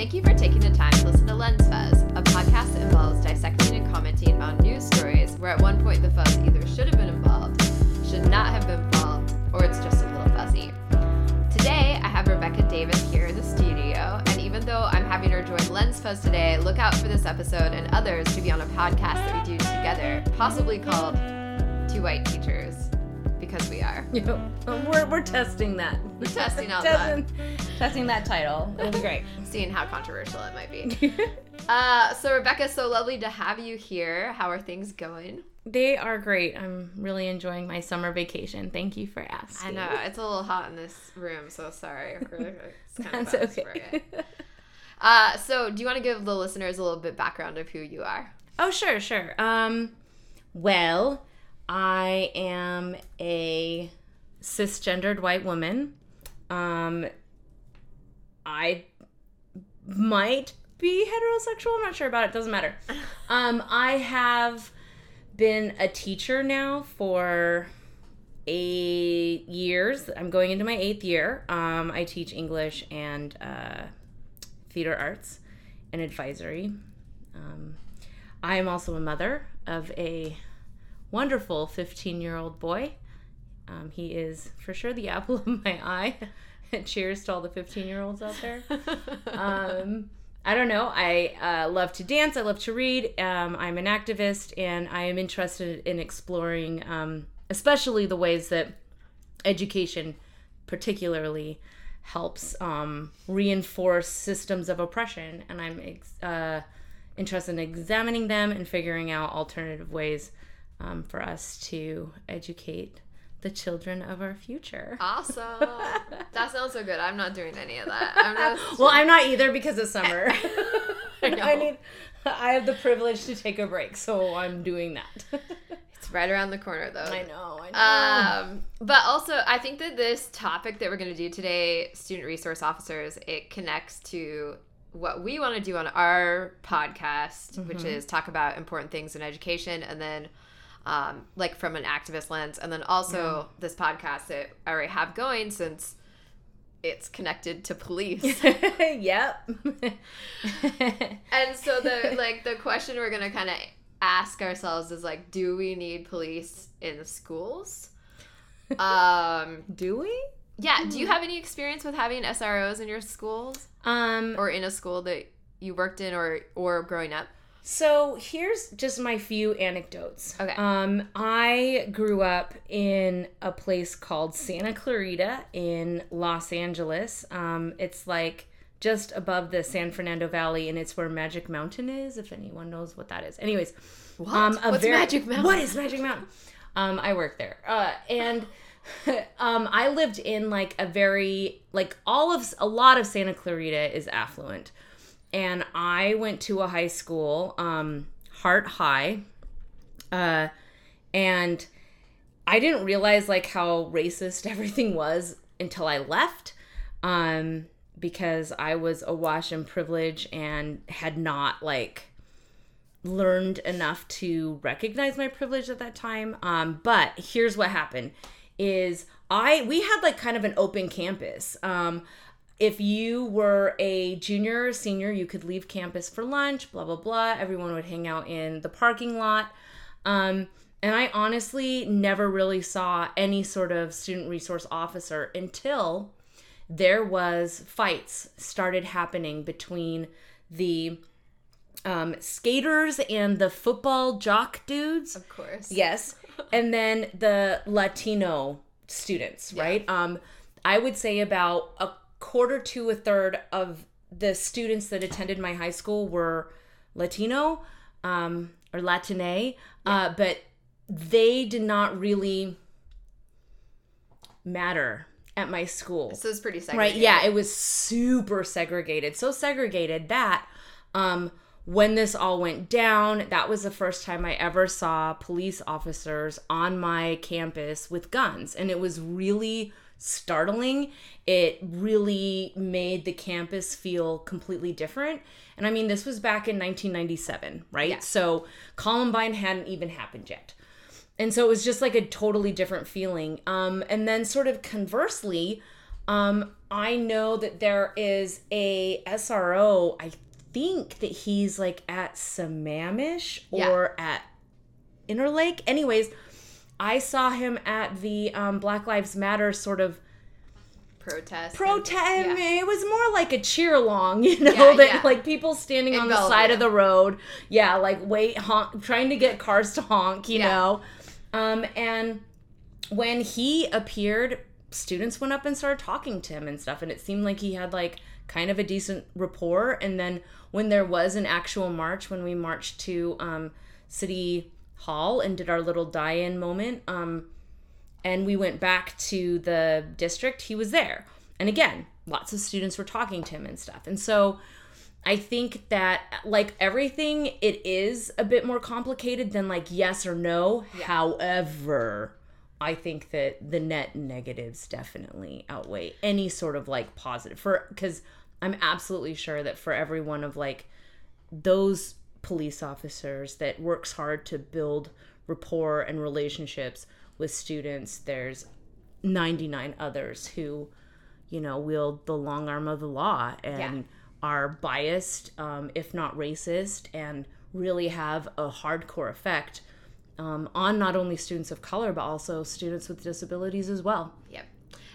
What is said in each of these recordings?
Thank you for taking the time to listen to Lens Fuzz, a podcast that involves dissecting and commenting on news stories where at one point the fuzz either should have been involved, should not have been involved, or it's just a little fuzzy. Today, I have Rebecca Davis here in the studio, and even though I'm having her join Lens Fuzz today, look out for this episode and others to be on a podcast that we do together, possibly called Two White Teachers, because we are. we're, we're testing that. We're testing out that. testing, testing that title. It'll be great. Seeing how controversial it might be. Uh, so Rebecca, so lovely to have you here. How are things going? They are great. I'm really enjoying my summer vacation. Thank you for asking. I know it's a little hot in this room, so sorry. It's kind of That's okay. Uh, so do you want to give the listeners a little bit background of who you are? Oh, sure, sure. Um, well, I am a cisgendered white woman. Um, I might be heterosexual. I'm not sure about it. Doesn't matter. Um, I have been a teacher now for eight years. I'm going into my eighth year. Um, I teach English and uh, theater arts and advisory. Um, I am also a mother of a wonderful 15 year old boy. Um, he is for sure the apple of my eye. Cheers to all the 15 year olds out there. Um, I don't know. I uh, love to dance. I love to read. Um, I'm an activist, and I am interested in exploring, um, especially the ways that education, particularly, helps um, reinforce systems of oppression. And I'm ex- uh, interested in examining them and figuring out alternative ways um, for us to educate the children of our future. Awesome. that sounds so good. I'm not doing any of that. I'm just well, I'm not either because of summer. I. I need. I have the privilege to take a break, so I'm doing that. it's right around the corner though. I know. I know. Um, but also, I think that this topic that we're going to do today, student resource officers, it connects to what we want to do on our podcast, which Mm-hmm. is talk about important things in education, and then um, like from an activist lens, and then also this podcast that I already have going since it's connected to police. yep. and so the like the question we're gonna kind of ask ourselves is like, do we need police in schools? Um, Do we? yeah. Do you have any experience with having SROs in your schools Um. or in a school that you worked in or or growing up? So here's just my few anecdotes. Okay. Um, I grew up in a place called Santa Clarita in Los Angeles. Um, it's like just above the San Fernando Valley, and it's where Magic Mountain is. If anyone knows what that is. Anyways, What? Um, What's very- Magic Mountain? What is Magic Mountain? Um, I work there, uh, and um, I lived in like a very like all of a lot of Santa Clarita is affluent, and I went to a high school, um, Hart High, uh, and I didn't realize like how racist everything was until I left. Um, because I was awash in privilege and had not like learned enough to recognize my privilege at that time. Um, but here's what happened is I we had like kind of an open campus. Um, if you were a junior or senior, you could leave campus for lunch, blah blah blah. Everyone would hang out in the parking lot. Um, and I honestly never really saw any sort of student resource officer until there was fights started happening between the um, skaters and the football jock dudes. Of course. Yes. And then the Latino students, right? Um, I would say about a quarter to a third of the students that attended my high school were Latino um, or Latine, uh, but they did not really matter at my school. So it's pretty segregated. Right. Yeah, it was super segregated. So segregated that um when this all went down, that was the first time I ever saw police officers on my campus with guns. And it was really startling. It really made the campus feel completely different. And I mean, this was back in 1997, right? Yeah. So Columbine hadn't even happened yet. And so it was just like a totally different feeling. Um, and then, sort of conversely, um, I know that there is a SRO. I think that he's like at Sammamish or at Interlake. Anyways, I saw him at the um, Black Lives Matter sort of Protest. protest. Yeah. It was more like a cheer along, you know, Yeah, that yeah. like people standing In on the side of the road. Yeah, like wait, honk, trying to get cars to honk, you know. Um, and when he appeared, students went up and started talking to him and stuff, and it seemed like he had like kind of a decent rapport. And then when there was an actual march, when we marched to um, City Hall and did our little die-in moment, um, and we went back to the district, he was there. And again, lots of students were talking to him and stuff. And so I think that like everything it is a bit more complicated than like yes or no. However, I think that the net negatives definitely outweigh any sort of like positive for cuz I'm absolutely sure that for every one of like those police officers that works hard to build rapport and relationships with students there's 99 others who you know wield the long arm of the law and Yeah. are biased um, if not racist and really have a hardcore effect um, on not only students of color but also students with disabilities as well.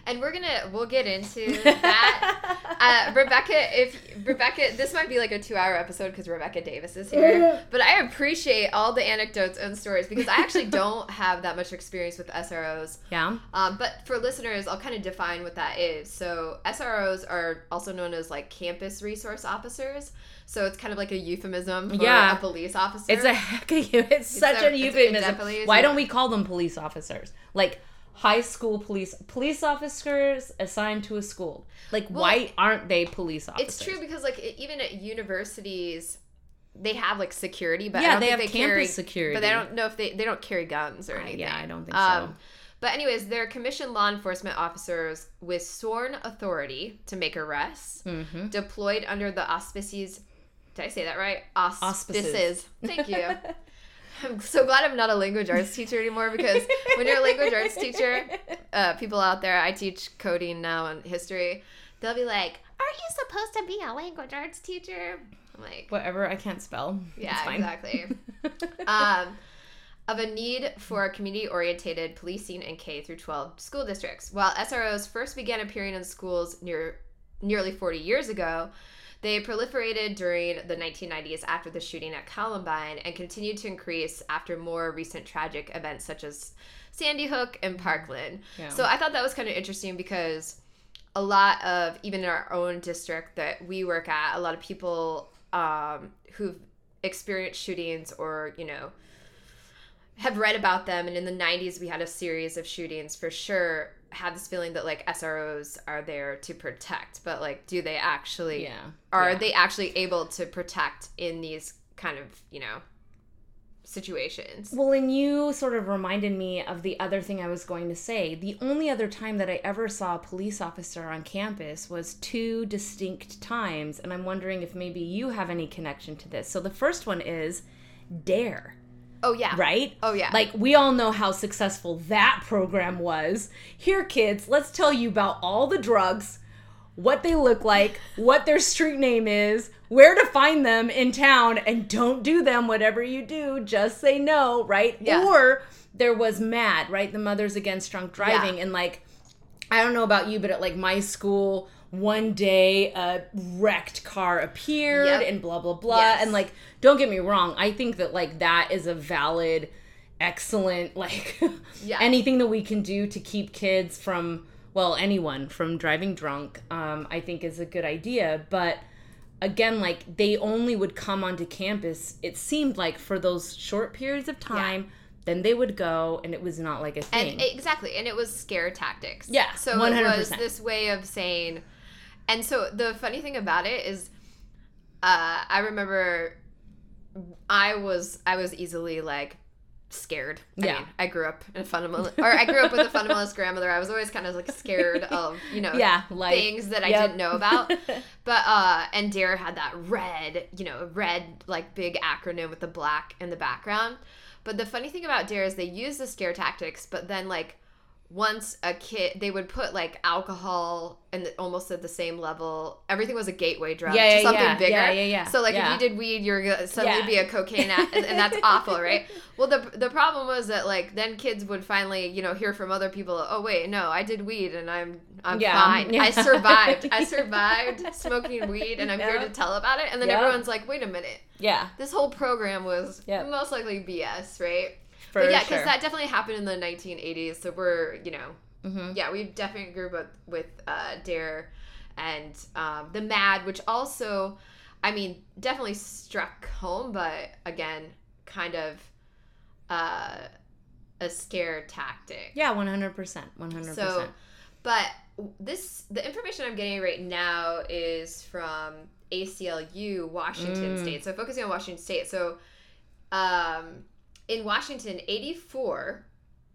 And we're gonna we'll get into that. uh, Rebecca, if Rebecca, this might be like a two-hour episode because Rebecca Davis is here. But I appreciate all the anecdotes and stories because I actually don't have that much experience with SROs. yeah Um, but for listeners, I'll kind of define what that is. So SROs are also known as like campus resource officers. So it's kind of like a euphemism for Yeah. a police officer. It's a heck of you. It's such a- a euphemism. Why don't we call them police officers? Like high school police police officers assigned to a school. Like why aren't they police officers? It's true because like even at universities, they have like security, but I Yeah, don't they think have they campus carry security. But I don't know if they they don't carry guns or Uh, anything. yeah, I don't think Um, so. But anyways, they're commissioned law enforcement officers with sworn authority to make arrests, Mhm. deployed under the auspices. Did I say that right? Auspices. Auspices. Thank you. I'm so glad I'm not a language arts teacher anymore because when you're a language arts teacher, uh, people out there, I teach coding now and history. They'll be like, "Aren't you supposed to be a language arts teacher?" I'm like, Whatever I can't spell. "Yeah, it's fine. exactly." um, of a need for community-oriented policing in K through 12 school districts. While SROs first began appearing in schools near nearly 40 years ago, they proliferated during the 1990s after the shooting at Columbine and continued to increase after more recent tragic events such as Sandy Hook and Parkland. Yeah. So I thought that was kind of interesting because a lot of even in our own district that we work at, a lot of people um, who've experienced shootings or you know have read about them and in the 90s we had a series of shootings for sure have this feeling that like SROs are there to protect but like do they actually Yeah. are Yeah. they actually able to protect in these kind of you know situations Well, and you sort of reminded me of the other thing I was going to say. The only other time that I ever saw a police officer on campus was two distinct times, and I'm wondering if maybe you have any connection to this. So the first one is DARE, oh yeah right? oh yeah Like, we all know how successful that program was. Here, kids, let's tell you about all the drugs, what they look like, what their street name is, where to find them in town, and don't do them. Whatever you do, just say no, right? Yeah. Or there was MAD, right? The Mothers Against Drunk Driving. And, like, I don't know about you, but at like my school, one day a wrecked car appeared Yep. and blah, blah, blah. Yes. And, like, don't get me wrong, I think that, like, that is a valid, excellent, like, Yeah. anything that we can do to keep kids from, well, anyone from driving drunk, um, I think is a good idea. But again, like, they only would come onto campus, it seemed like, for those short periods of time. Then they would go, and it was not like a thing. And exactly, and it was scare tactics. Yeah, So it was this way of saying, and so the funny thing about it is, uh, I remember, I was I was easily like scared. I Yeah. mean, I grew up in a fundamental, or I grew up with a fundamentalist grandmother. I was always kind of like scared of you know yeah, like things that I didn't know about. But uh and Dare had that red, you know, red like big acronym with the black in the background. But the funny thing about Dare is they use the scare tactics, but then like once a kid they would put like alcohol and almost at the same level. Everything was a gateway drug Yeah, to yeah, something yeah. bigger. Yeah, yeah, yeah. so like if you did weed you're gonna suddenly be a cocaine a- and, and that's awful right? Well the the problem was that like then kids would finally you know hear from other people oh wait no i did weed and i'm i'm fine. I survived. I survived smoking weed and i'm here to tell about it. And then everyone's like wait a minute. Yeah, this whole program was Yep. most likely bs right for but yeah, sure. because that definitely happened in the 1980s. So we're, you know, hmm yeah, we definitely grew up with uh, Dare and um, the Mad, which also, I mean, definitely struck home, but again, kind of uh, a scare tactic. Yeah, one hundred percent, one hundred So, percent. but this the information I'm getting right now is from ACLU Washington Mm. State. So focusing on Washington State. So um, in Washington, 84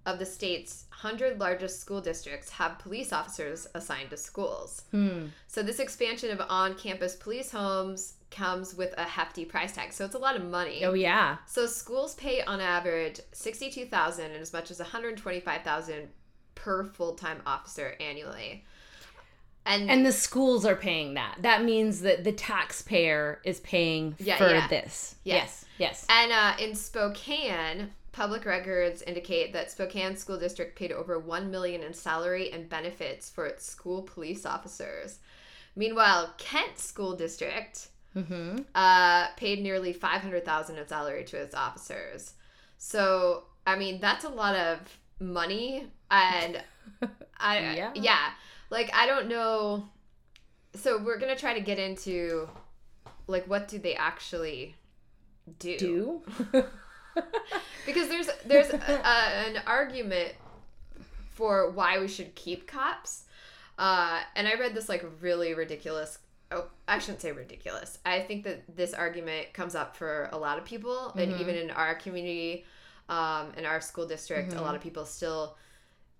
of the state's 100 largest school districts have police officers assigned to schools. Hmm. So this expansion of on-campus police homes comes with a hefty price tag. So it's a lot of money. Oh yeah, So schools pay on average sixty-two thousand and as much as one hundred twenty-five thousand per full-time officer annually. And, and the schools are paying that. That means that the taxpayer is paying Yeah, for yeah. this. Yes. Yes, yes. and uh, in Spokane, public records indicate that Spokane School District paid over one million in salary and benefits for its school police officers. Meanwhile, Kent School District Mm-hmm. uh, paid nearly five hundred thousand in salary to its officers. So I mean, that's a lot of money, and I Yeah. yeah. like I don't know. So we're gonna try to get into like what do they actually do? Do Because there's there's a, a, an argument for why we should keep cops, uh, and I read this like really ridiculous. Oh, I shouldn't say ridiculous. I think that this argument comes up for a lot of people, and Mhm. even in our community, um, in our school district, a Mhm. lot of people still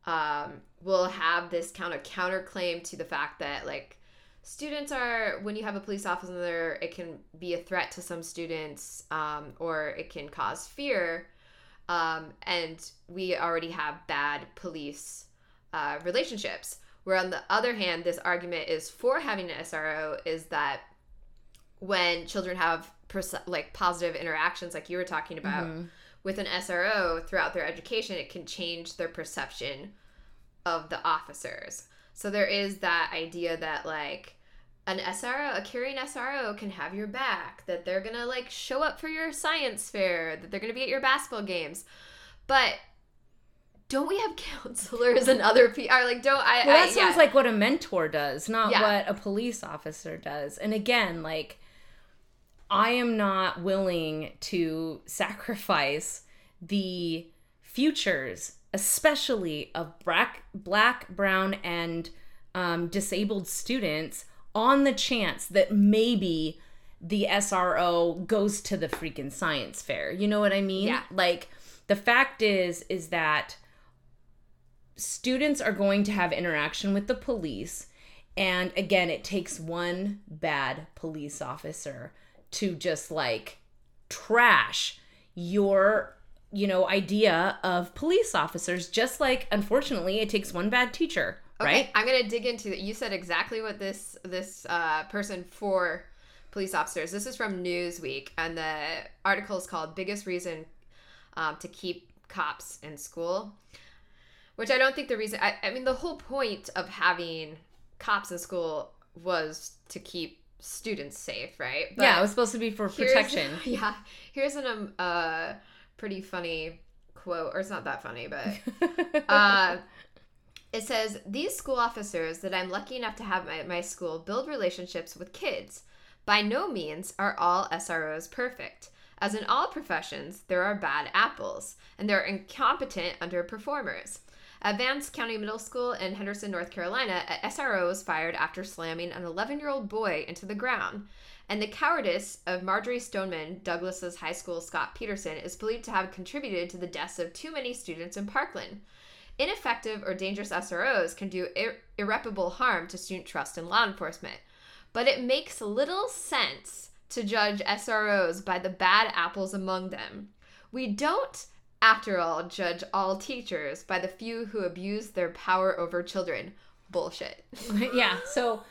um, will have this kind of counterclaim to the fact that like students are when you have a police officer there it can be a threat to some students um, or it can cause fear um, and we already have bad police uh, relationships where on the other hand this argument is for having an sro is that when children have perce- like positive interactions like you were talking about Mhm. with an SRO throughout their education, it can change their perception of the officers. So there is that idea that like an SRO, a caring SRO can have your back, that they're gonna like show up for your science fair, that they're gonna be at your basketball games. But don't we have counselors and other people? Are like don't I? Well, I- that sounds yeah. like what a mentor does, not Yeah. what a police officer does. And again, like, I am not willing to sacrifice the futures, especially of black, black, brown, and um, disabled students, on the chance that maybe the SRO goes to the freaking science fair. You know what I mean? Yeah. Like, the fact is, is that students are going to have interaction with the police and again it takes one bad police officer to just like trash your you know idea of police officers just like unfortunately it takes one bad teacher Okay, right I'm gonna dig into it. You said exactly what this this uh, person for police officers. This is from Newsweek, and the article is called "Biggest Reason um, to Keep Cops in School," which I don't think the reason. I, I mean, the whole point of having cops in school was to keep students safe, right? yeah it was supposed to be for protection Yeah, here's an um uh pretty funny quote, or it's not that funny, but uh, it says these school officers that i'm lucky enough to have at my school build relationships with kids. By no means are all sros perfect. As in all professions there are bad apples and there are incompetent underperformers at vance county middle school in henderson north carolina uh, a sro was fired after slamming an 11 year old boy into the ground and the cowardice of Marjory Stoneman, Douglas's high school Scot Peterson, is believed to have contributed to the deaths of too many students in Parkland. Ineffective or dangerous SROs can do ir- irreparable harm to student trust in law enforcement. But it makes little sense to judge SROs by the bad apples among them. We don't After all, judge all teachers by the few who abuse their power over children. Bullshit. yeah. So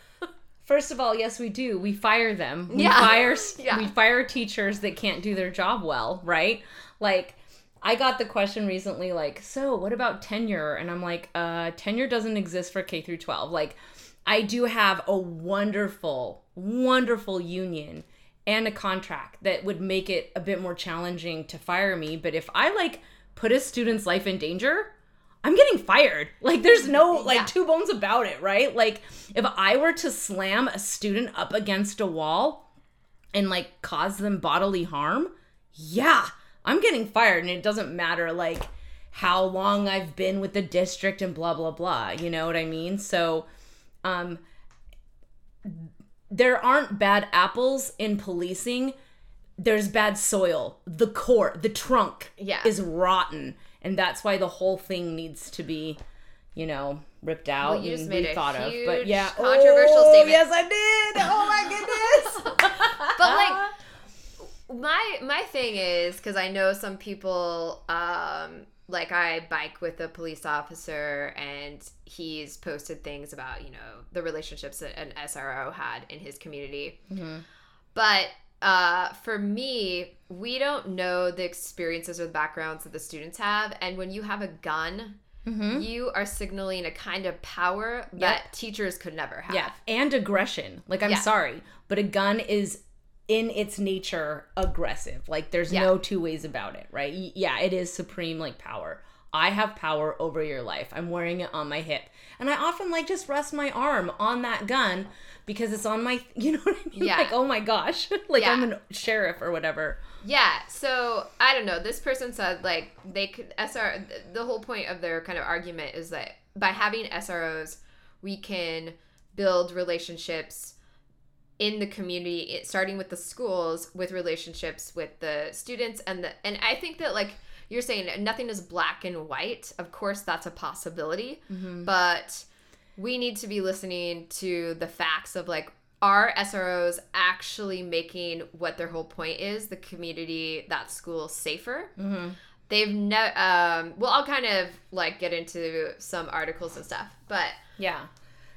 first of all, yes, we do. We fire them. We Yeah. fire Yeah. we fire teachers that can't do their job well, right? Like I got the question recently like, "So, what about tenure?" And I'm like, "Uh, tenure doesn't exist for K through 12." Like I do have a wonderful wonderful union and a contract that would make it a bit more challenging to fire me, but if I like put a student's life in danger, I'm getting fired. Like there's no like Yeah. two bones about it, right? Like if I were to slam a student up against a wall and like cause them bodily harm, yeah, I'm getting fired and it doesn't matter like how long I've been with the district and blah blah blah, you know what I mean? So um there aren't bad apples in policing. There's bad soil. The core, the trunk Yeah. is rotten. And that's why the whole thing needs to be, you know, ripped out Well, you just and made a rethought of. But yeah, controversial oh, statement. Yes, I did. Oh my goodness. But like my my thing is because I know some people um like I bike with a police officer and he's posted things about you know the relationships that an SRO had in his community. But uh, for me, we don't know the experiences or the backgrounds that the students have, and when you have a gun. You are signaling a kind of power that teachers could never have. Yeah, and aggression. Like I'm Yeah. sorry, but a gun is in its nature aggressive. Like there's Yeah. no two ways about it, right? Yeah, it is supreme like power. I have power over your life. I'm wearing it on my hip. And I often like just rest my arm on that gun because it's on my you know what I mean? Yeah. Like, oh my gosh. like Yeah. I'm a sheriff or whatever. Yeah, so I don't know. This person said like they could SR. The whole point of their kind of argument is that by having SROs, we can build relationships in the community, it, starting with the schools, with relationships with the students, and the and I think that like you're saying, nothing is black and white. Of course, that's a possibility, but we need to be listening to the facts of like are SROs actually making what their whole point is the community that school safer they've no um well I'll kind of like get into some articles and stuff but Yeah.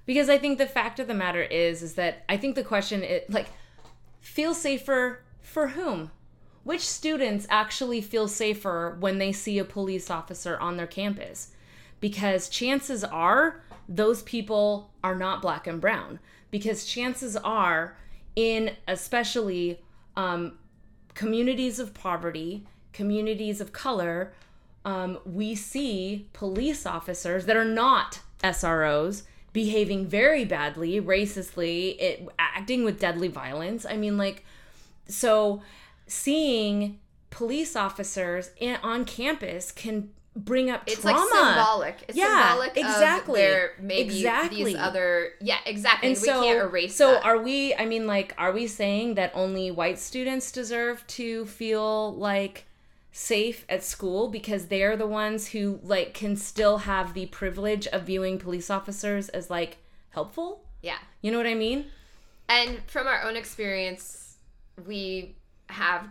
Because I think the fact of the matter is is that I think the question is like feel safer for whom? Which students actually feel safer when they see a police officer on their campus? Because chances are those people are not black and brown. Because chances are, in especially um, communities of poverty, communities of color, um, we see police officers that are not SROs behaving very badly, racistly, it, acting with deadly violence. I mean, like, so seeing police officers in, on campus can bring up it's trauma. like symbolic it's Yeah, symbolic exactly. maybe Exactly. these other yeah exactly and we so, can't erase so that. are we i mean like are we saying that only white students deserve to feel like safe at school because they're the ones who like can still have the privilege of viewing police officers as like helpful yeah you know what i mean And from our own experience, we have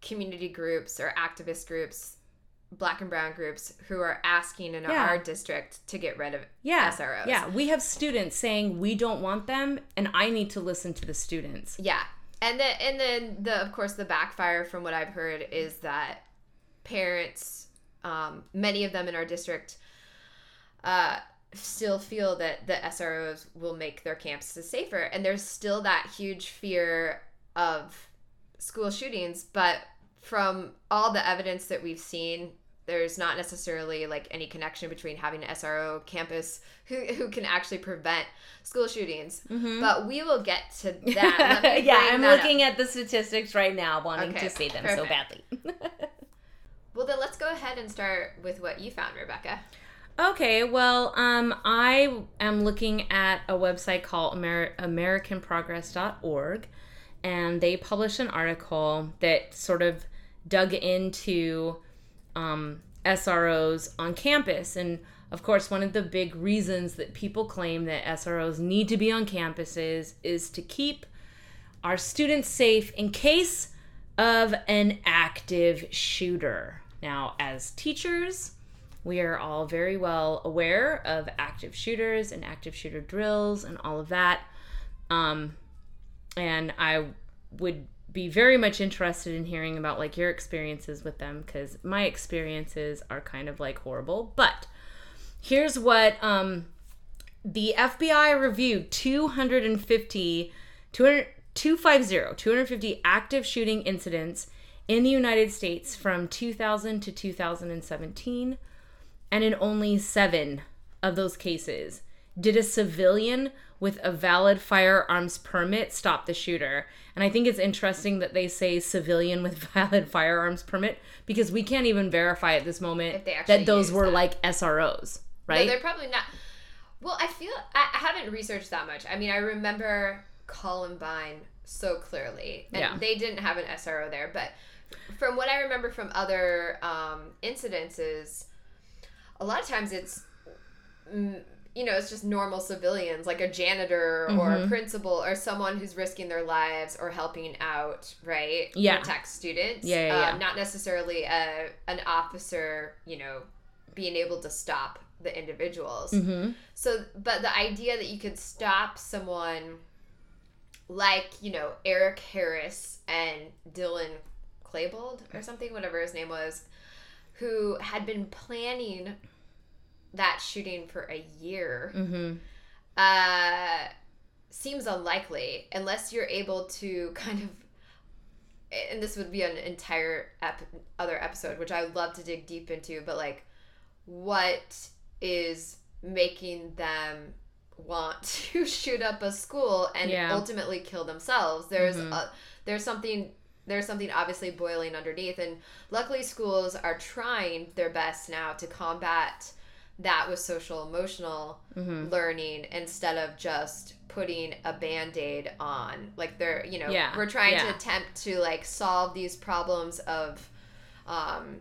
community groups or activist groups, black and brown groups, who are asking in Yeah. our district to get rid of yeah SROs. yeah we have students saying we don't want them and i need to listen to the students Yeah. And then and then the of course the backfire from what I've heard is that parents, um, many of them in our district, uh, still feel that the SROs will make their campuses safer, and there's still that huge fear of school shootings. But from all the evidence that we've seen, there's not necessarily like any connection between having an SRO campus who, who can actually prevent school shootings. But we will get to that. Mm-hmm. yeah i'm that up. looking at the statistics right now wanting Okay, to see them so badly Well, then let's go ahead and start with what you found, Rebecca. Okay, well, um, I am looking at a website called Amer- AmericanProgress.org, and they published an article that sort of dug into um, SROs on campus. And of course, one of the big reasons that people claim that SROs need to be on campuses is to keep our students safe in case of an active shooter. Now, as teachers, we are all very well aware of active shooters and active shooter drills and all of that. Um, and I would be very much interested in hearing about like your experiences with them because my experiences are kind of like horrible. But here's what um, the FBI reviewed 250, 200, 250, 250 active shooting incidents in the United States from 2000 to 2017. And in only seven of those cases did a civilian with a valid firearms permit stop the shooter. And I think it's interesting that they say civilian with valid firearms permit because we can't even verify at this moment If they actually that those were that. like SROs, right? No, they're probably not. Well, I feel I I haven't researched that much. I mean, I remember Columbine so clearly, and Yeah. they didn't have an SRO there. But from what I remember from other um, incidences, a lot of times it's, mm, you know, it's just normal civilians like a janitor or Mm-hmm. a principal or someone who's risking their lives or helping out, right? Yeah. protect students. Yeah, yeah, yeah. Um, not necessarily a an officer, you know, being able to stop the individuals. mm-hmm. So, but the idea that you could stop someone like, you know, Eric Harris and Dylan Klebold or something, whatever his name was, who had been planning that shooting for a year, Mm-hmm. uh, seems unlikely unless you're able to kind of. And this would be an entire ep- other episode, which I would love to dig deep into, but like, what is making them want to shoot up a school and Yeah. ultimately kill themselves? There's Mhm. a, there's something there's something obviously boiling underneath, and luckily schools are trying their best now to combat that with social emotional Mm-hmm. learning instead of just putting a band-aid on. Like they're you know Yeah, we're trying to attempt to like solve these problems of um,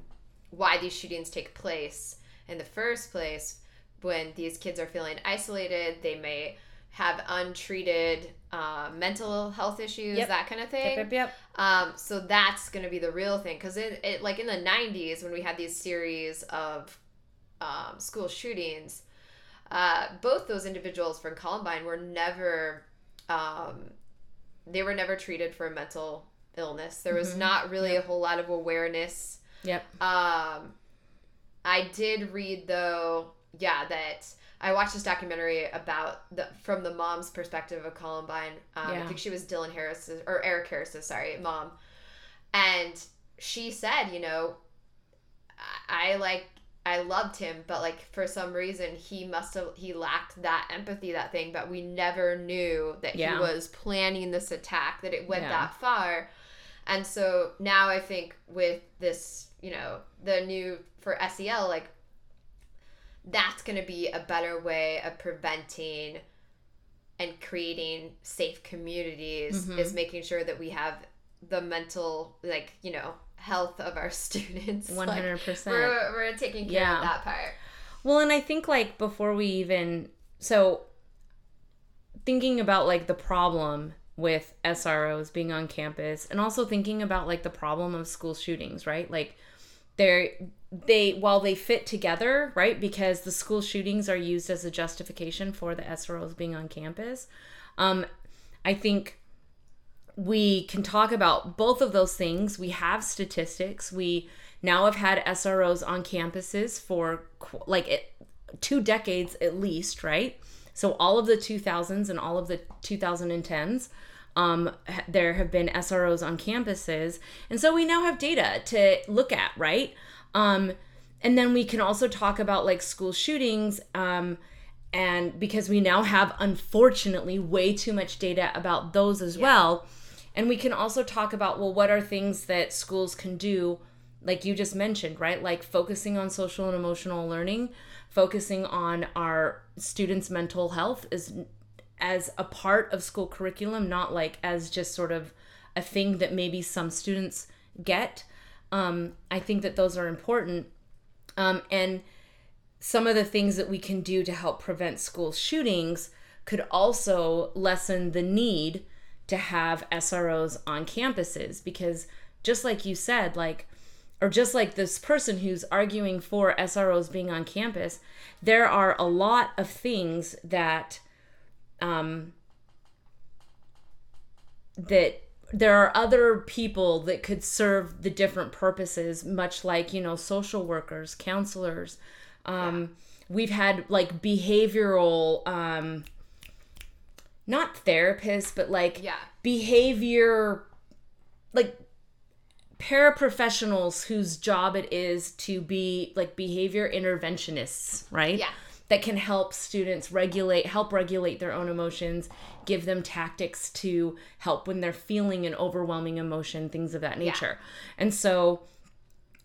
why these shootings take place in the first place. When these kids are feeling isolated they may have untreated uh, mental health issues Yep. that kind of thing Yep, yep, yep. um, so that's going to be the real thing because it, it like in the 90s when we had these series of um, school shootings uh, both those individuals from columbine were never um, they were never treated for a mental illness there was Mhm. not really Yep. a whole lot of awareness Yep. um, I did read though, yeah, that I watched this documentary about the from the mom's perspective of Columbine. Um, I think she was Dylan Harris's or Eric Harris's, sorry, mom, and she said, you know, I, I like. I loved him, but like for some reason he must have he lacked that empathy, that thing. But we never knew that Yeah. he was planning this attack, that it went Yeah. that far. And so now I think with this, you know, the new for SEL, like that's going to be a better way of preventing and creating safe communities Mhm. is making sure that we have the mental, like, you know, health of our students. Hundred percent. we're, we're taking care Yeah. of that part. Well, and I think like before we even so thinking about like the problem with SROs being on campus and also thinking about like the problem of school shootings, right? Like they're they while they fit together, right? Because the school shootings are used as a justification for the SROs being on campus. Um I think we can talk about both of those things. We have statistics. We now have had SROs on campuses for like it, two decades at least, right? So all of the 2000s and all of the 2010s, um, there have been SROs on campuses, and so we now have data to look at, right? Um, and then we can also talk about like school shootings. Um, and because we now have unfortunately way too much data about those as well and we can also talk about well what are things that schools can do like you just mentioned right like focusing on social and emotional learning focusing on our students mental health is as a part of school curriculum not like as just sort of a thing that maybe some students get. Um, i think that those are important. Um, and some of the things that we can do to help prevent school shootings could also lessen the need to have SROs on campuses because just like you said like or just like this person who's arguing for SROs being on campus, there are a lot of things that um, that there are other people that could serve the different purposes, much like you know social workers, counselors. Um, yeah. We've had like behavioral, um, not therapists, but like yeah. behavior, like paraprofessionals whose job it is to be like behavior interventionists, right? Yeah. That can help students regulate, help regulate their own emotions, give them tactics to help when they're feeling an overwhelming emotion, things of that nature. Yeah. And so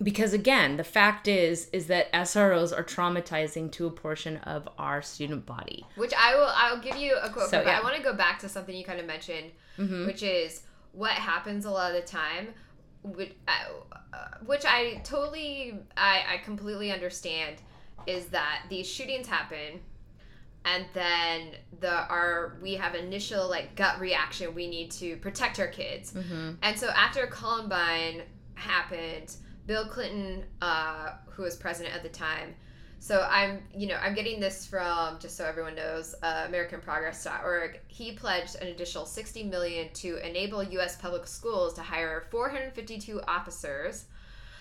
because again, the fact is is that SROs are traumatizing to a portion of our student body. Which I will I'll give you a quote, so, yeah. I want to go back to something you kind of mentioned, mm-hmm. which is what happens a lot of the time which, uh, which I totally, I, I completely understand, is that these shootings happen, and then the our we have initial like gut reaction. We need to protect our kids, mm-hmm. and so after Columbine happened, Bill Clinton, uh, who was president at the time, so I'm, you know, I'm getting this from just so everyone knows, uh, AmericanProgress.org. He pledged an additional 60 million to enable U.S. public schools to hire 452 officers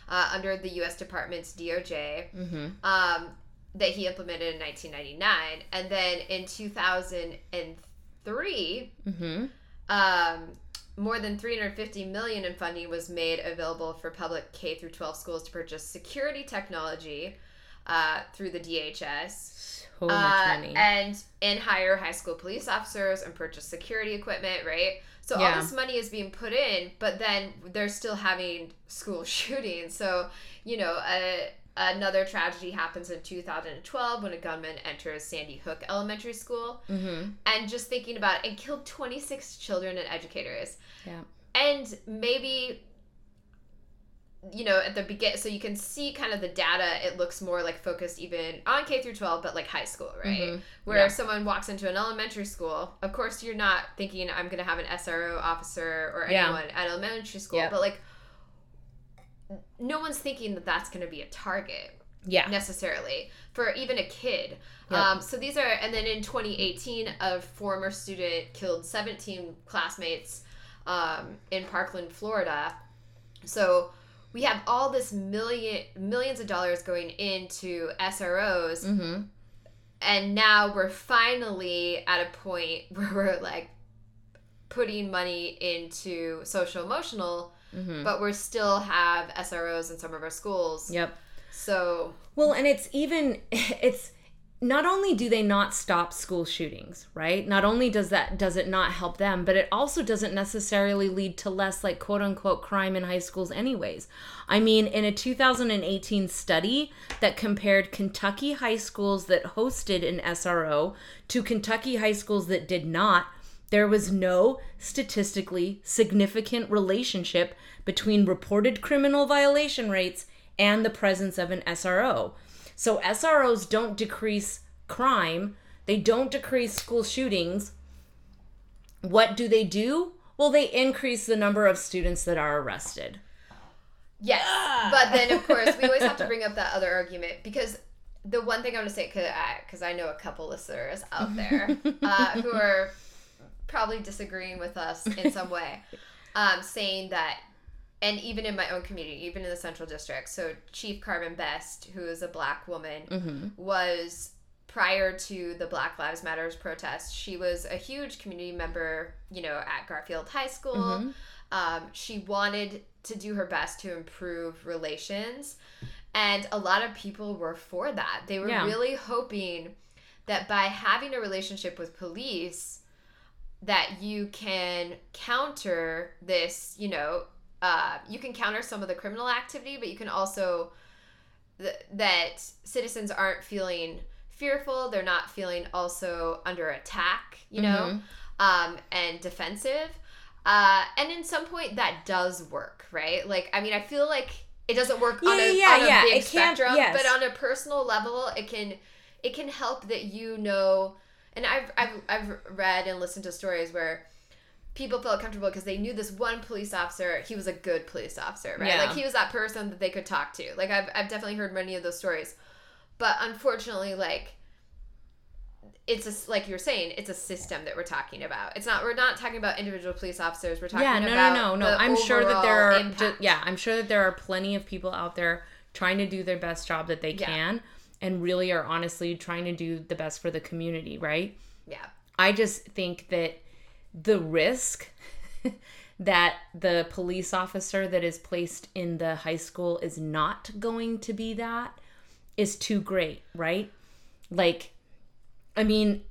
uh, under the U.S. Department's DOJ. Mm-hmm. Um, that he implemented in 1999, and then in 2003, mm-hmm. um, more than 350 million in funding was made available for public K through 12 schools to purchase security technology uh, through the DHS. So much uh, money. And and hire high school police officers and purchase security equipment, right? So yeah. all this money is being put in, but then they're still having school shootings. So you know, a, another tragedy happens in 2012 when a gunman enters Sandy Hook Elementary School, mm-hmm. and just thinking about it, and killed 26 children and educators. Yeah. And maybe you know at the begin so you can see kind of the data it looks more like focused even on k through 12 but like high school right mm-hmm. where yeah. someone walks into an elementary school of course you're not thinking i'm going to have an sro officer or anyone yeah. at elementary school but like no one's thinking that that's going to be a target yeah necessarily for even a kid yep. um, so these are and then in 2018 a former student killed 17 classmates um, in parkland florida so we have all this million millions of dollars going into SROs, mm-hmm. and now we're finally at a point where we're like putting money into social emotional, mm-hmm. but we still have SROs in some of our schools. Yep. So well, and it's even it's not only do they not stop school shootings, right? Not only does that does it not help them, but it also doesn't necessarily lead to less like quote unquote crime in high schools anyways. I mean, in a 2018 study that compared Kentucky high schools that hosted an SRO to Kentucky high schools that did not, there was no statistically significant relationship between reported criminal violation rates and the presence of an SRO. So SROs don't decrease crime, they don't decrease school shootings. What do they do? Well, they increase the number of students that are arrested. Yes. Ah. But then, of course, we always have to bring up that other argument because the one thing I want to say, because I, I, know a couple listeners out there uh, who are probably disagreeing with us in some way, um, saying that and even in my own community, even in the central district. So Chief Carmen Best, who is a black woman, mm-hmm. was prior to the Black Lives Matters protest. She was a huge community member, you know, at Garfield High School. Mm-hmm. Um, she wanted to do her best to improve relations, and a lot of people were for that. They were yeah. really hoping that by having a relationship with police that you can counter this, you know, uh, you can counter some of the criminal activity, but you can also th- that citizens aren't feeling fearful. They're not feeling also under attack, you know, mm-hmm. um, and defensive. Uh, and in some point, that does work, right? Like, I mean, I feel like it doesn't work yeah, on a, yeah, on a yeah. big it spectrum, yes. but on a personal level, it can it can help that you know. And I've I've I've read and listened to stories where people felt comfortable because they knew this one police officer. He was a good police officer, right? Yeah. Like he was that person that they could talk to. Like I've I've definitely heard many of those stories, but unfortunately, like it's a, like you're saying, it's a system that we're talking about. It's not we're not talking about individual police officers. We're talking about, yeah, no, about no, no, no. I'm sure that there are. impact. Ju- yeah, I'm sure that there are plenty of people out there trying to do their best job that they Yeah. can, and really are honestly trying to do the best for the community, right? yeah, I just think that the risk that the police officer that is placed in the high school is not going to be that is too great, right? Like, I mean,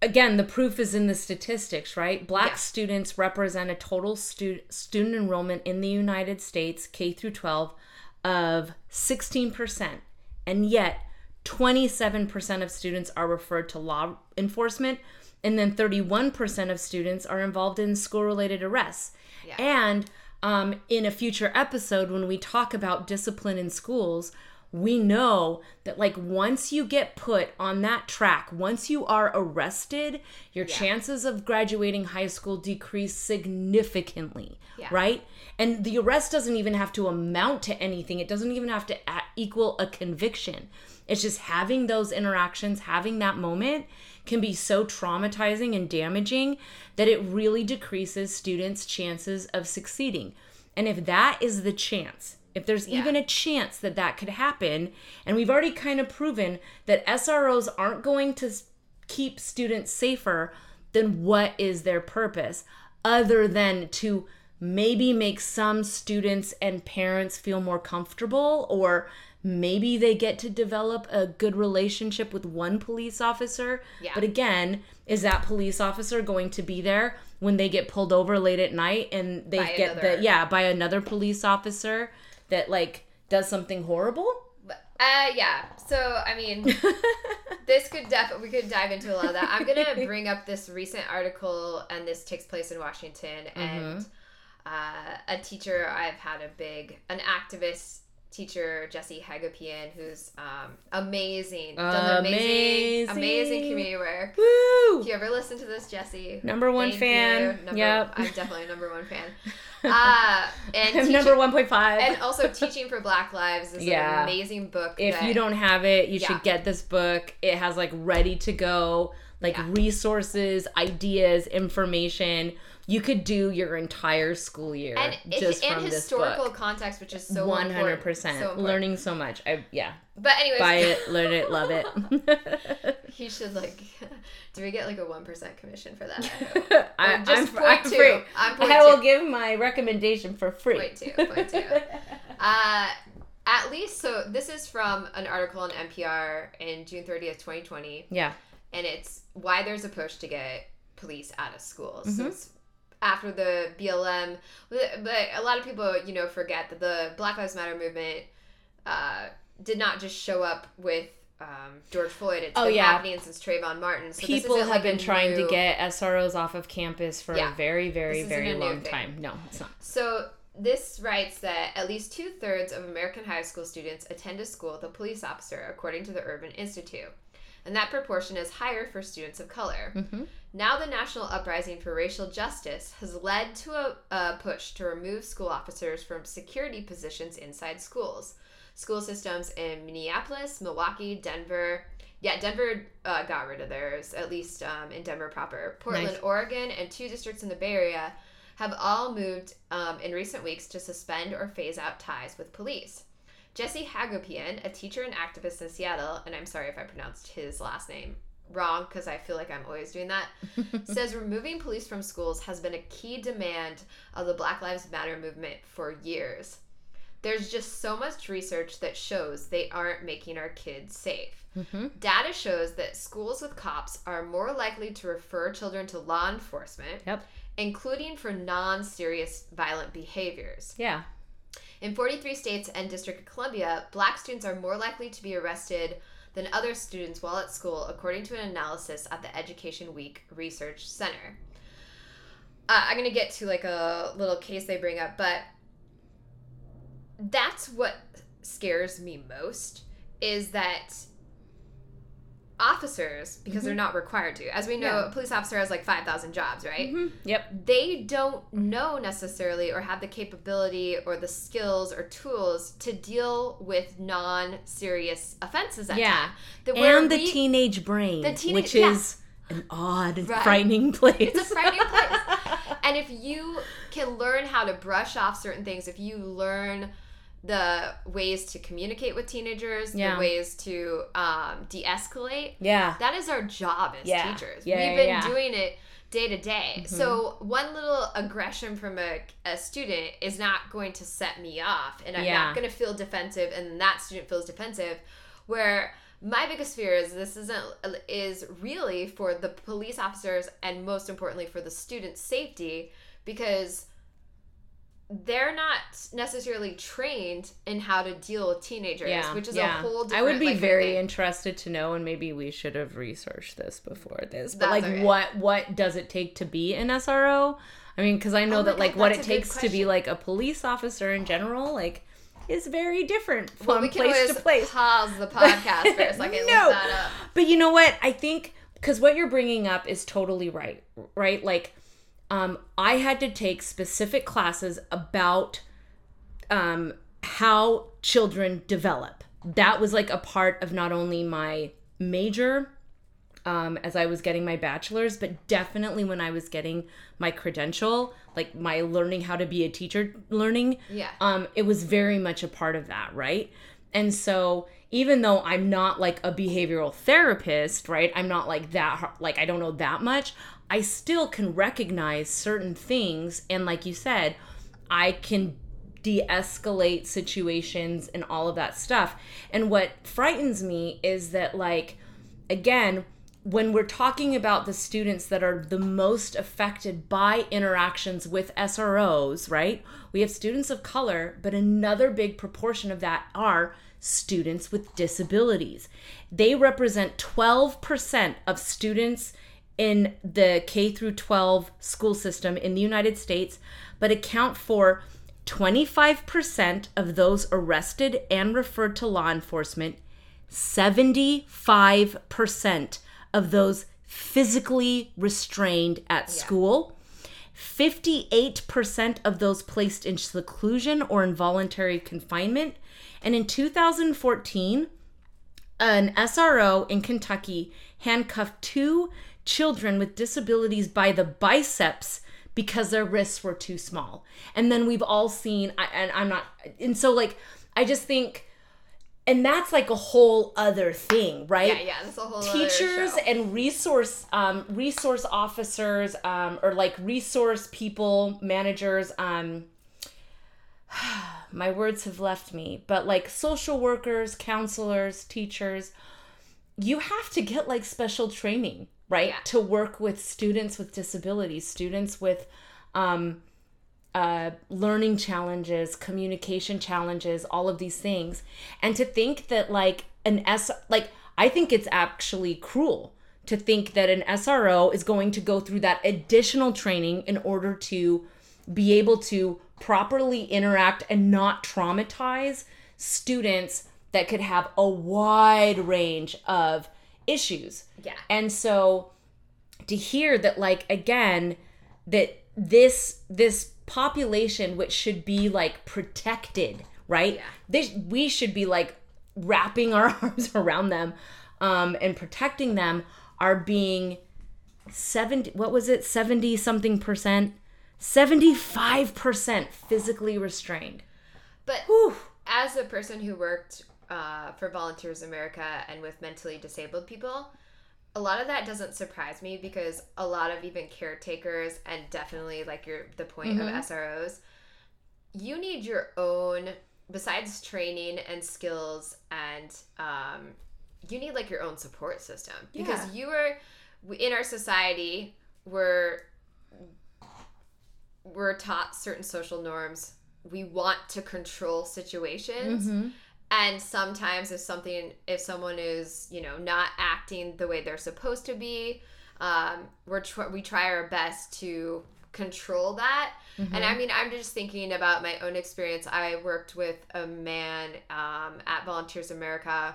again, the proof is in the statistics, right? Black Yeah. students represent a total stu- student enrollment in the United States, K through 12, of 16%. And yet, 27% of students are referred to law enforcement, and then 31% of students are involved in school related arrests. Yeah. And um, in a future episode, when we talk about discipline in schools, we know that like once you get put on that track, once you are arrested, your chances of graduating high school decrease significantly, Yeah. right? And the arrest doesn't even have to amount to anything. It doesn't even have to equal a conviction. It's just having those interactions, having that moment can be so traumatizing and damaging that it really decreases students' chances of succeeding. And if that is the chance, if there's even a chance that that could happen, and we've already kind of proven that SROs aren't going to keep students safer, then what is their purpose other than to maybe make some students and parents feel more comfortable or maybe they get to develop a good relationship with one police officer Yeah. but again is that police officer going to be there when they get pulled over late at night and they By get another- the yeah by another police officer that like does something horrible uh, yeah. So I mean, this could def we could dive into a lot of that. I'm gonna bring up this recent article, and this takes place in Washington, and uh, a teacher I've had a big an activist teacher Jesse Hagopian who's um, amazing, done amazing, Amazing. amazing community work. Woo! If you ever listen to this, Jesse, Number one fan. Number, Yep. I'm definitely a number one fan. Uh, and teaching- number 1.5 and also teaching for Black Lives is Yeah. an amazing book. if that- you don't have it you Yeah. should get this book it has like ready to go like Yeah. resources ideas information you could do your entire school year and just in from this historical book context, which is so 100% important, so important. learning so much i yeah But anyways, buy it learn it love it he should like. Do we get like a one percent commission for that? I hope. I, Or I'm, just I'm two. free I'm i will two. give my recommendation for free Point two. Point two. Uh, at least so. This is from an article on NPR in June thirtieth, twenty twenty. yeah and it's why there's a push to get police out of schools. So Mhm. it's after the BLM, but a lot of people, you know, forget that the Black Lives Matter movement uh, did not just show up with um, George Floyd. It's Oh, been yeah. happening since Trayvon Martin. So people have like been trying to get SROs off of campus for Yeah. a very, very, very long time. No, it's not. So this writes that at least two thirds of American high school students attend a school with a police officer, according to the Urban Institute. And that proportion is higher for students of color. Mhm. Now, the national uprising for racial justice has led to a, a push to remove school officers from security positions inside schools. School systems in Minneapolis, Milwaukee, Denver, yeah, Denver uh, got rid of theirs, at least um, in Denver proper. Portland, Nice. Oregon, and two districts in the Bay Area have all moved um, in recent weeks to suspend or phase out ties with police. Jesse Hagopian, a teacher and activist in Seattle, and I'm sorry if I pronounced his last name wrong because I feel like I'm always doing that, says removing police from schools has been a key demand of the Black Lives Matter movement for years. There's just so much research that shows they aren't making our kids safe. Mhm. Data shows that schools with cops are more likely to refer children to law enforcement, Yep. including for non serious violent behaviors. Yeah. In 43 states and District of Columbia, black students are more likely to be arrested than other students while at school, according to an analysis at the Education Week Research Center. Uh, I'm going to get to like a little case they bring up, but that's what scares me most is that officers because they're not required to. As we know, Mm-hmm. Yeah. a police officer has like 5,000 jobs, right? Yep. They don't know necessarily or have the capability or the skills or tools to deal with non-serious offenses at Yeah. time. And the we- teenage brain, the teenage- which yeah. is an odd, Right. frightening place. It's a frightening place. and if you can learn how to brush off certain things, if you learn the ways to communicate with teenagers, Yeah. the ways to um, de-escalate, yeah. that is our job as Yeah. teachers. Yeah, We've been. Mm-hmm. doing it day to day. So one little aggression from a, a student is not going to set me off, and I'm not going to feel defensive, and that student feels defensive. Where my biggest fear is this isn't is really for the police officers and most importantly for the students' safety because they're not necessarily trained in how to deal with teenagers, Yeah, which is yeah. a whole different I would be like, very interested to know, and maybe we should have researched this before this. But That's like, okay. what what does it take to be an SRO? I mean, because I know Oh that like what it takes to be like a police officer in general, like, is very different from Well, we place to place. pause the podcast for a second. No. That up. But you know what? I think because what you're bringing up is totally right, right? Like, um, I had to take specific classes about um, how children develop. That was like a part of not only my major um, as I was getting my bachelor's, but definitely when I was getting my credential, like my learning how to be a teacher learning, Yeah. um, it was very much a part of that, right? And so even though I'm not like a behavioral therapist, right? I'm not like that, like I don't know that much. I still can recognize certain things, and like you said, I can de-escalate situations and all of that stuff. And what frightens me is that like again, when we're talking about the students that are the most affected by interactions with SROs, right? We have students of color, but another big proportion of that are students with disabilities. They represent 12% of students in the K through 12 school system in the United States, but account for 25% of those arrested and referred to law enforcement 75% of those physically restrained at school, 58% of those placed in seclusion or involuntary confinement. And in 2014, an SRO in Kentucky handcuffed two children with disabilities by the biceps because their wrists were too small. And then we've all seen, I, and I'm not, and so like, I just think, and that's like a whole other thing, right? Yeah, yeah, that's a whole other teachers and resource um, resource officers um, or like resource people managers um, my words have left me but like social workers counselors teachers you have to get like special training right Yeah. to work with students with disabilities students with um, uh, learning challenges, communication challenges, all of these things. And to think that, like, an S, like, I think it's actually cruel to think that an SRO is going to go through that additional training in order to be able to properly interact and not traumatize students that could have a wide range of issues. Yeah. And so to hear that like again that this this population which should be like protected, right? Yeah. This we should be like wrapping our arms around them um and protecting them are being 70 what was it 70 something percent 75% physically restrained. But Whew. as a person who worked uh, for Volunteers America and with mentally disabled people, a lot of that doesn't surprise me because a lot of even caretakers and definitely like your the point of SROs, you need your own besides training and skills and um, you need like your own support system. Because you are in our society we're we're taught certain social norms. We want to control situations and sometimes if something if someone is you know not acting the way they're supposed to be um, we're tr- we try our best to control that and i mean i'm just thinking about my own experience i worked with a man um, at volunteers america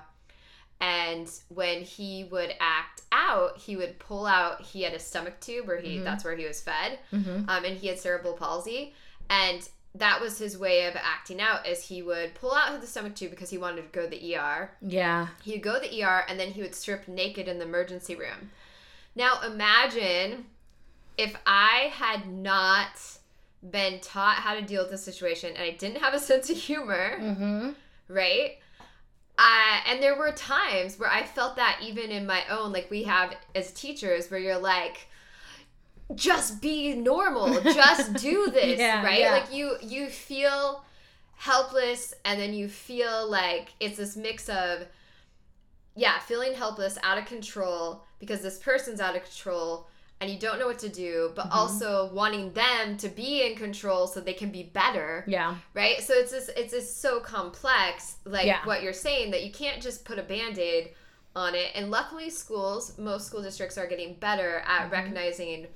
And when he would act out, he would pull out. He had a stomach tube where he that's where he was fed, Mhm. um, and he had cerebral palsy, and that was his way of acting out. Is he would pull out the stomach tube because he wanted to go to the ER, Yeah. he would go to the ER and then he would strip naked in the emergency room. Now imagine if I had not been taught how to deal with this situation and I didn't have a sense of humor, Mm-hmm. right? I, and there were times where I felt that even in my own, like we have as teachers, where you're like, just be normal, just do this, Yeah, right? yeah. Like you you feel helpless, and then you feel like it's this mix of, yeah, feeling helpless, out of control because this person's out of control. And you don't know what to do, but Mm-hmm. also wanting them to be in control so they can be better Yeah. right so it's this it's just so complex like Yeah. what you're saying that you can't just put a band-aid on it and luckily schools most school districts are getting better at Mm-hmm. recognizing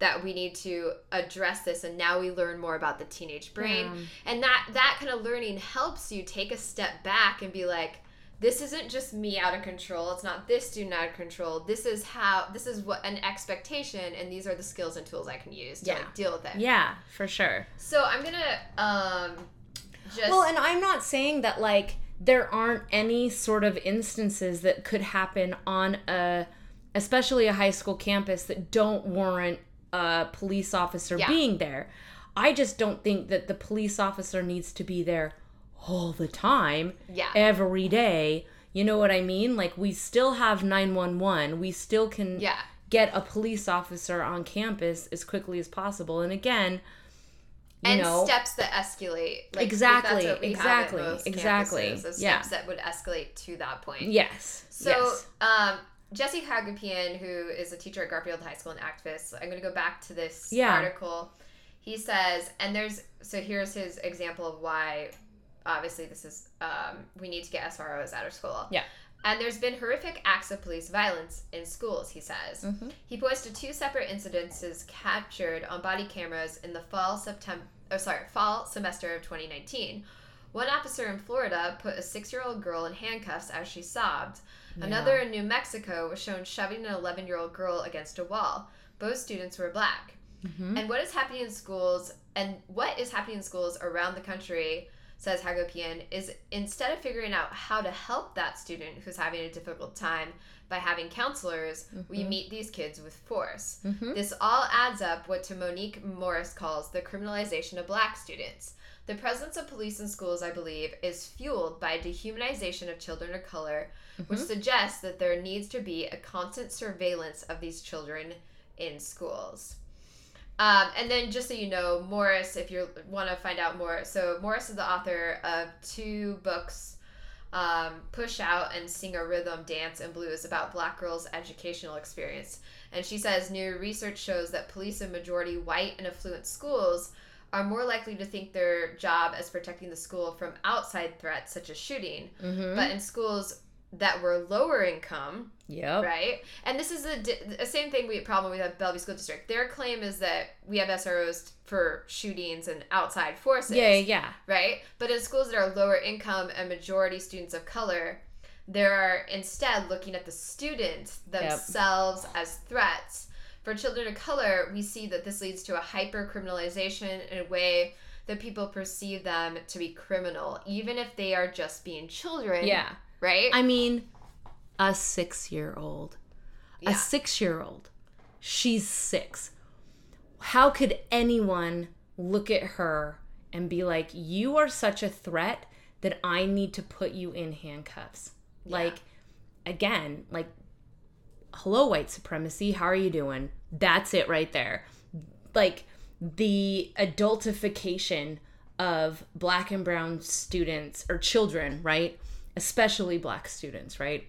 that we need to address this and now we learn more about the teenage brain Yeah. and that that kind of learning helps you take a step back and be like this isn't just me out of control it's not this student out of control this is how this is what an expectation and these are the skills and tools i can use to Yeah. like, deal with it Yeah, for sure. so i'm gonna um just Well, and I'm not saying that like there aren't any sort of instances that could happen on a especially a high school campus that don't warrant a police officer Yeah. being there. I just don't think that the police officer needs to be there all the time, Yeah. every day. You know what I mean? Like we still have 911. We still can Yeah. get a police officer on campus as quickly as possible. And again, you and know, steps that escalate. Like, Exactly, that's what we exactly, have at most exactly, campuses, is yeah. that would escalate to that point. yes. So, yes. um, Jesse Hagopian, who is a teacher at Garfield High School and activist, I'm going to go back to this Yeah. article. He says, and there's so here's his example of why, obviously, this is um, we need to get SROs out of school. Yeah. And there's been horrific acts of police violence in schools, he says. Mhm. He points to two separate incidences captured on body cameras in the fall September oh sorry, fall semester of 2019. One officer in Florida put a 6-year-old girl in handcuffs as she sobbed. Another in New Mexico was shown shoving an 11-year-old girl against a wall. Both students were black. Mhm. And what is happening in schools and what is happening in schools around the country, says Hagopian, is instead of figuring out how to help that student who's having a difficult time by having counselors, we meet these kids with force. Mhm. This all adds up what to Monique Morris calls the criminalization of black students. The presence of police in schools, I believe, is fueled by dehumanization of children of color, which suggests that there needs to be a constant surveillance of these children in schools. Um, and then, just so you know, Morris, if you want to find out more, so Morris is the author of two books, um, Pushout and Sing a Rhythm, Dance a Blues, about black girls' educational experience. And she says new research shows that police in majority white and affluent schools are more likely to think their job as protecting the school from outside threats such as shooting. Mhm. But in schools that were lower income, yeah, right? And this is the, the same thing we problem we have at Bellevue School District. Their claim is that we have SROs for shootings and outside forces, Yeah, yeah. right? But in schools that are lower income and majority students of color, they're instead looking at the students themselves as threats. For children of color, we see that this leads to a hyper criminalization in a way that people perceive them to be criminal, even if they are just being children. Yeah. Right? I mean, a six year old. Yeah. A six year old. She's six. How could anyone look at her and be like, you are such a threat that I need to put you in handcuffs? Like, again, like, hello, white supremacy. How are you doing? That's it right there. Like, the adultification of black and brown students or children, right? Especially black students, right?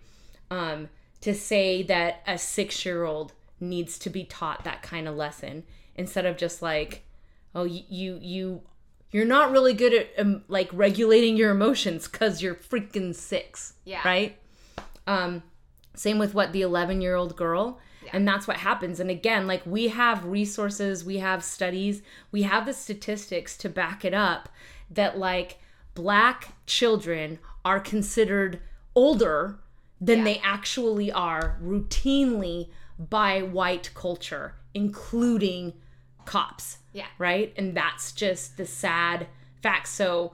Um, to say that a six year old needs to be taught that kind of lesson instead of just like, oh, you, you, you you're not really good at um, like regulating your emotions because you're freaking six, Yeah. right? Um, same with what the 11 year old girl. And that's what happens. And again, like we have resources, we have studies, we have the statistics to back it up that like black children are considered older than Yeah. they actually are routinely by white culture, including cops. Yeah. Right? And that's just the sad fact. So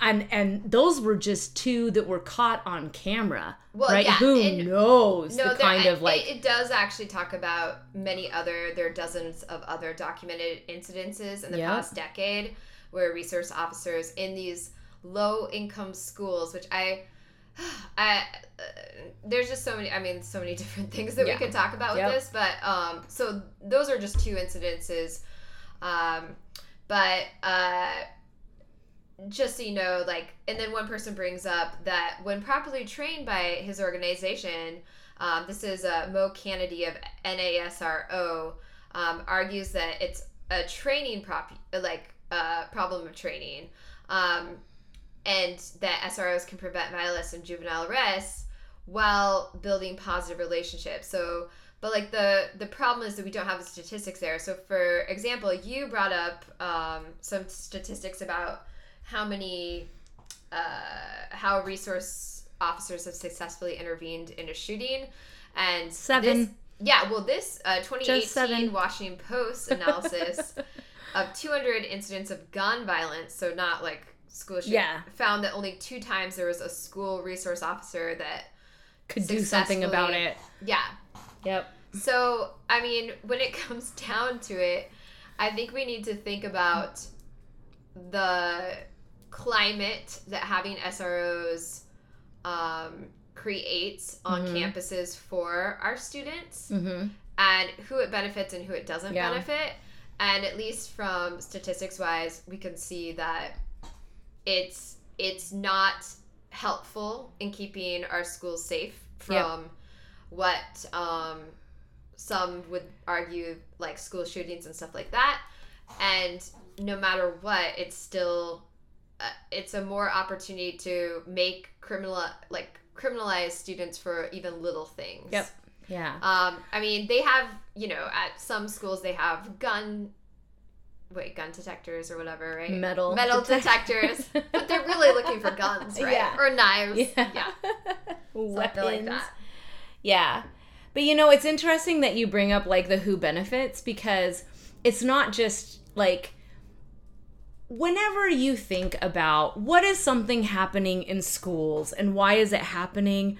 and and those were just two that were caught on camera. Well, right? yeah, Who and- knows the there- kind of it- like it, does actually talk about many other there are dozens of other documented incidences in the past decade where resource officers in these low income schools which i I, uh, there's just so many i mean so many different things that Yeah. we could talk about with Yep. this but um so those are just two incidences um but uh just so you know, like, and then one person brings up that when properly trained by his organization, um, this is uh, Mo Canady of NASRO, um, argues that it's a training prop, like, uh, problem of training, um, and that SROs can prevent violence and juvenile arrests while building positive relationships. So, but like the the problem is that we don't have the statistics there. So, for example, you brought up um, some statistics about how many uh, how resource officers have successfully intervened in a shooting and Seven. this- yeah well this uh, 2018 seven. washington post analysis of 200 incidents of gun violence so not like school shooting Yeah. found that only two times there was a school resource officer that could do something about it. yeah Yep. so, I mean, when it comes down to it, I think we need to think about the climate that having SROs um, creates on Mhm. campuses for our students Mm-hmm. and who it benefits and who it doesn't Yeah. benefit. And at least from statistics wise, we can see that it's it's not helpful in keeping our schools safe from what um, some would argue like school shootings and stuff like that. And no matter what, it's still it's a more opportunity to make criminal like criminalize students for even little things. Yep. Yeah. Um, I mean, they have, you know, at some schools they have gun, wait, gun detectors or whatever, right? Metal metal detect- detectors, but they're really looking for guns, right? Yeah. Or knives, Yeah. yeah, something like Weapons. that. Yeah. But you know, it's interesting that you bring up like the who benefits because it's not just like whenever you think about what is something happening in schools and why is it happening,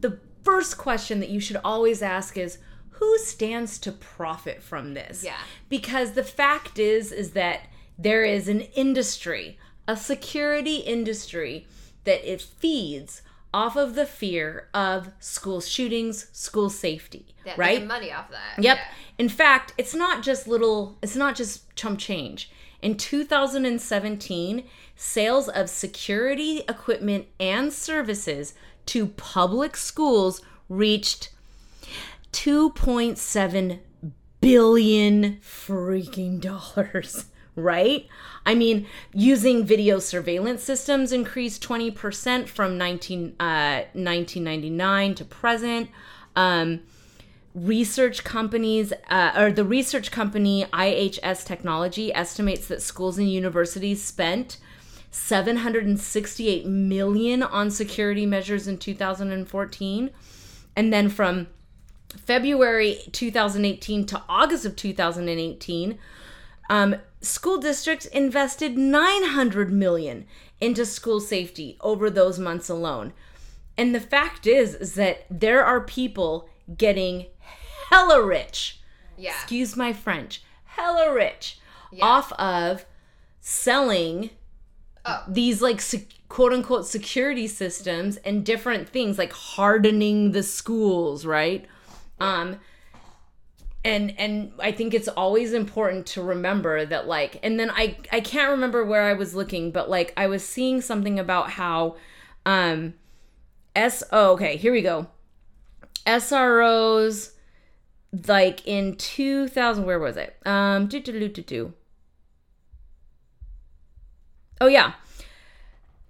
the first question that you should always ask is who stands to profit from this? Yeah. Because the fact is is that there is an industry, a security industry that it feeds off of the fear of school shootings, school safety, That right? money off that. Yep. Yeah. In fact, it's not just little, it's not just chump change. In 2017, sales of security equipment and services to public schools reached 2.7 billion freaking dollars, right? I mean, using video surveillance systems increased 20% from 19, uh, 1999 to present. Um, research companies uh, or the research company ihs technology estimates that schools and universities spent 768 million on security measures in 2014 and then from february 2018 to august of 2018 um, school districts invested 900 million into school safety over those months alone. And the fact is is that there are people getting hella rich Yeah. excuse my french hella rich yeah. off of selling Oh. these like quote unquote security systems and different things like hardening the schools right um and and i think it's always important to remember that like and then i i can't remember where i was looking but like i was seeing something about how um s oh okay here we go sros like in 2000 where was it? Um do, do, do, do, oh yeah.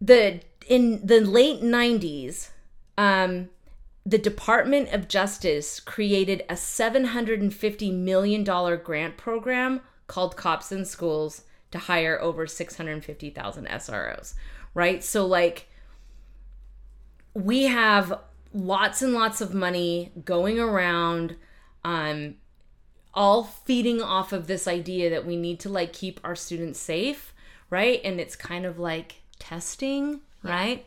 The in the late 90s um the Department of Justice created a $750 million grant program called Cops in Schools to hire over 650,000 SROs, right? So, like, we have lots and lots of money going around um all feeding off of this idea that we need to like keep our students safe right? And it's kind of like testing right?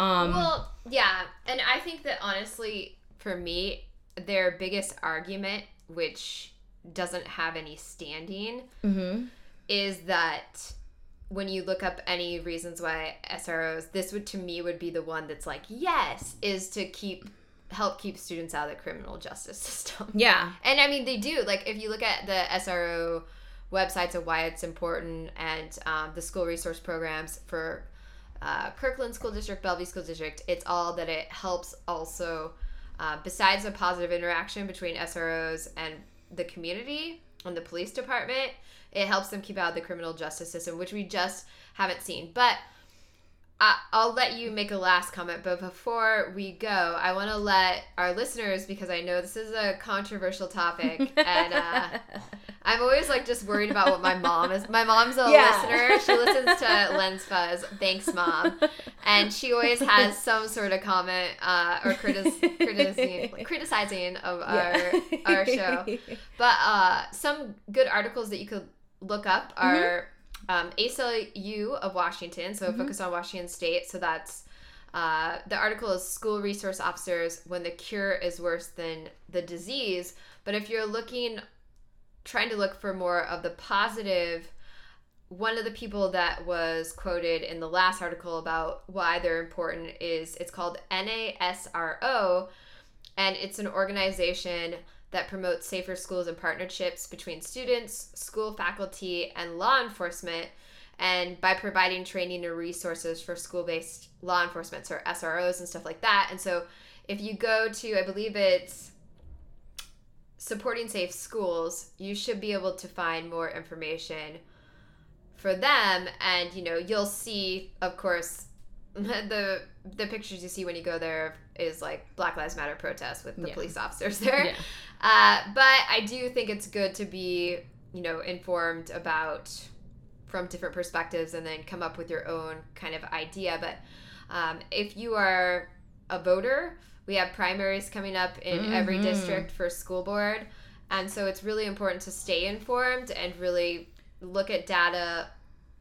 Um Well, yeah, and I think that honestly, for me, their biggest argument, which doesn't have any standing, mhm. is that when you look up any reasons why SROs, this would to me would be the one that's like yes, is to keep help keep students out of the criminal justice system. yeah And I mean, they do. Like, if you look at the SRO websites of why it's important and um, the school resource programs for uh, Kirkland School District, Bellevue School District, it's all that it helps also, uh, besides a positive interaction between SROs and the community and the police department, it helps them keep out of the criminal justice system, which we just haven't seen. But I, I'll let you make a last comment, but before we go, I want to let our listeners, because I know this is a controversial topic, and uh, I'm always like just worried about what my mom is. My mom's a Yeah. listener; she listens to Lens Fuzz. Thanks, mom. And she always has some sort of comment uh, or criticizing, criticizing of our our show. But uh, some good articles that you could look up are um, ACLU of Washington, so focus on Washington State. So that's uh, the article is School Resource Officers When the Cure is Worse Than the Disease. But if you're looking, trying to look for more of the positive, one of the people that was quoted in the last article about why they're important is it's called NASRO, and it's an organization that promotes safer schools and partnerships between students, school faculty, and law enforcement. And by providing training and resources for school based law enforcement, so SROs and stuff like that. And so if you go to, I believe it's supporting safe schools, you should be able to find more information for them. And, you know, you'll see, of course, the the pictures you see when you go there is like Black Lives Matter protests with the Yeah. police officers there. Yeah. Uh, but I do think it's good to be, you know, informed about from different perspectives and then come up with your own kind of idea. But um, if you are a voter, we have primaries coming up in every Mhm. district for school board. And so it's really important to stay informed and really look at data,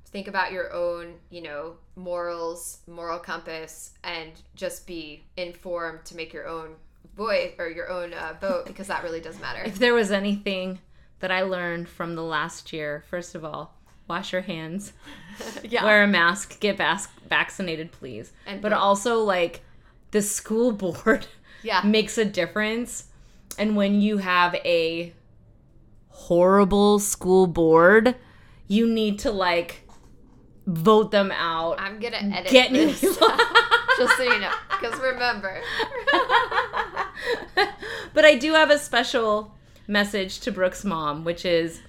think about your own, you know, morals, moral compass, and just be informed to make your own voice or your own uh, vote because that really does matter. If there was anything that I learned from the last year, first of all, wash your hands, yeah. wear a mask, get vas- vaccinated, please. And but also, like, the school board yeah. makes a difference. And when you have a horrible school board, you need to, like, vote them out. I'm gonna edit Get this. me. just so you know. Because remember, but I do have a special message to Brooke's mom, which is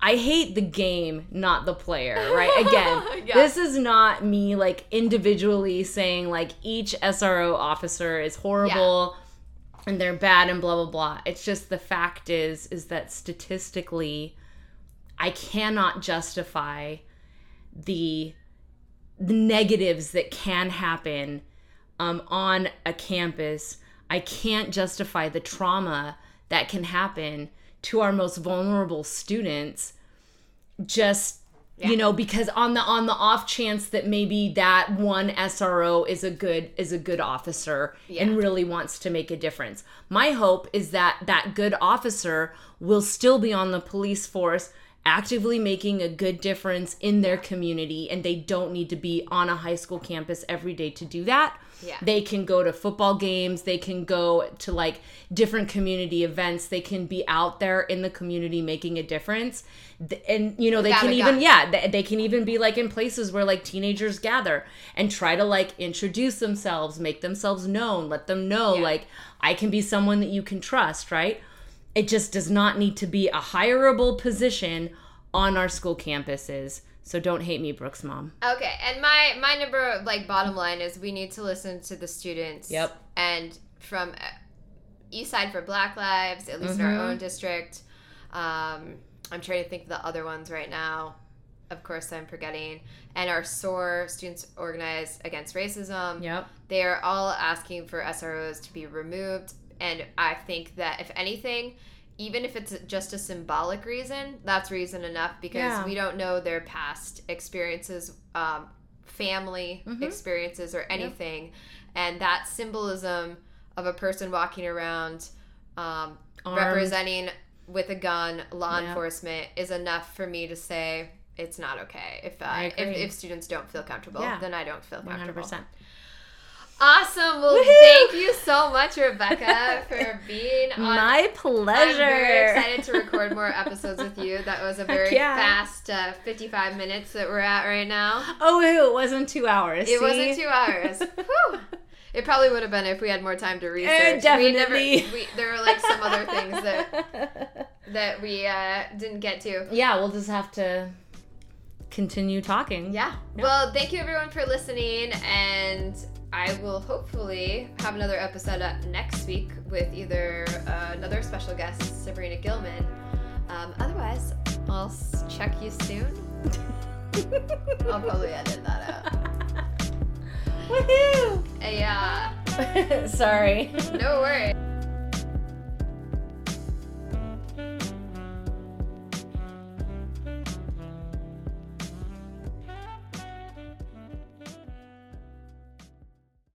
I hate the game, not the player, right? Again, Yeah. this is not me like individually saying like each SRO officer is horrible and they're bad and blah blah blah. It's just the fact is is that statistically I cannot justify the the negatives that can happen um, on a campus. I can't justify the trauma that can happen to our most vulnerable students just you know because on the on the off chance that maybe that one SRO is a good is a good officer and really wants to make a difference. My hope is that that good officer will still be on the police force actively making a good difference in their community and they don't need to be on a high school campus every day to do that. Yeah. They can go to football games, they can go to like different community events, they can be out there in the community making a difference. And you know, they Without can even gun. yeah, they, they can even be like in places where like teenagers gather and try to like introduce themselves, make themselves known, let them know Yeah. like I can be someone that you can trust, right? It just does not need to be a hireable position on our school campuses. So don't hate me, Brooks mom. okay. And my my number like bottom line is we need to listen to the students. Yep. And from uh, East Side for Black Lives, at least in our own district. Um, I'm trying to think of the other ones right now. of course, I'm forgetting, and our SOAR Students Organized Against Racism. Yep. They are all asking for SROs to be removed. And I think that if anything, even if it's just a symbolic reason, that's reason enough because Yeah. we don't know their past experiences, um, family Mhm. experiences, or anything. And that symbolism of a person walking around um, representing with a gun law Yep. enforcement is enough for me to say it's not okay. If, uh, I if, if students don't feel comfortable, Yeah. then I don't feel comfortable. percent. Awesome. Well, Woohoo! thank you so much, Rebecca, for being on. My pleasure. I'm very excited to record more episodes with you. That was a very yeah. fast uh, 55 minutes that we're at right now. Oh, it wasn't two hours. It see? wasn't two hours. Whew. It probably would have been if we had more time to research. definitely. We never. We, there were like some other things that that we uh, didn't get to. yeah, we'll just have to continue talking. Yeah. Well, thank you everyone for listening, and I will hopefully have another episode up next week with either uh, another special guest, Sabrina Gilman. Um, otherwise, I'll check you soon. I'll probably edit that out. Woohoo! Yeah. Sorry. No worries.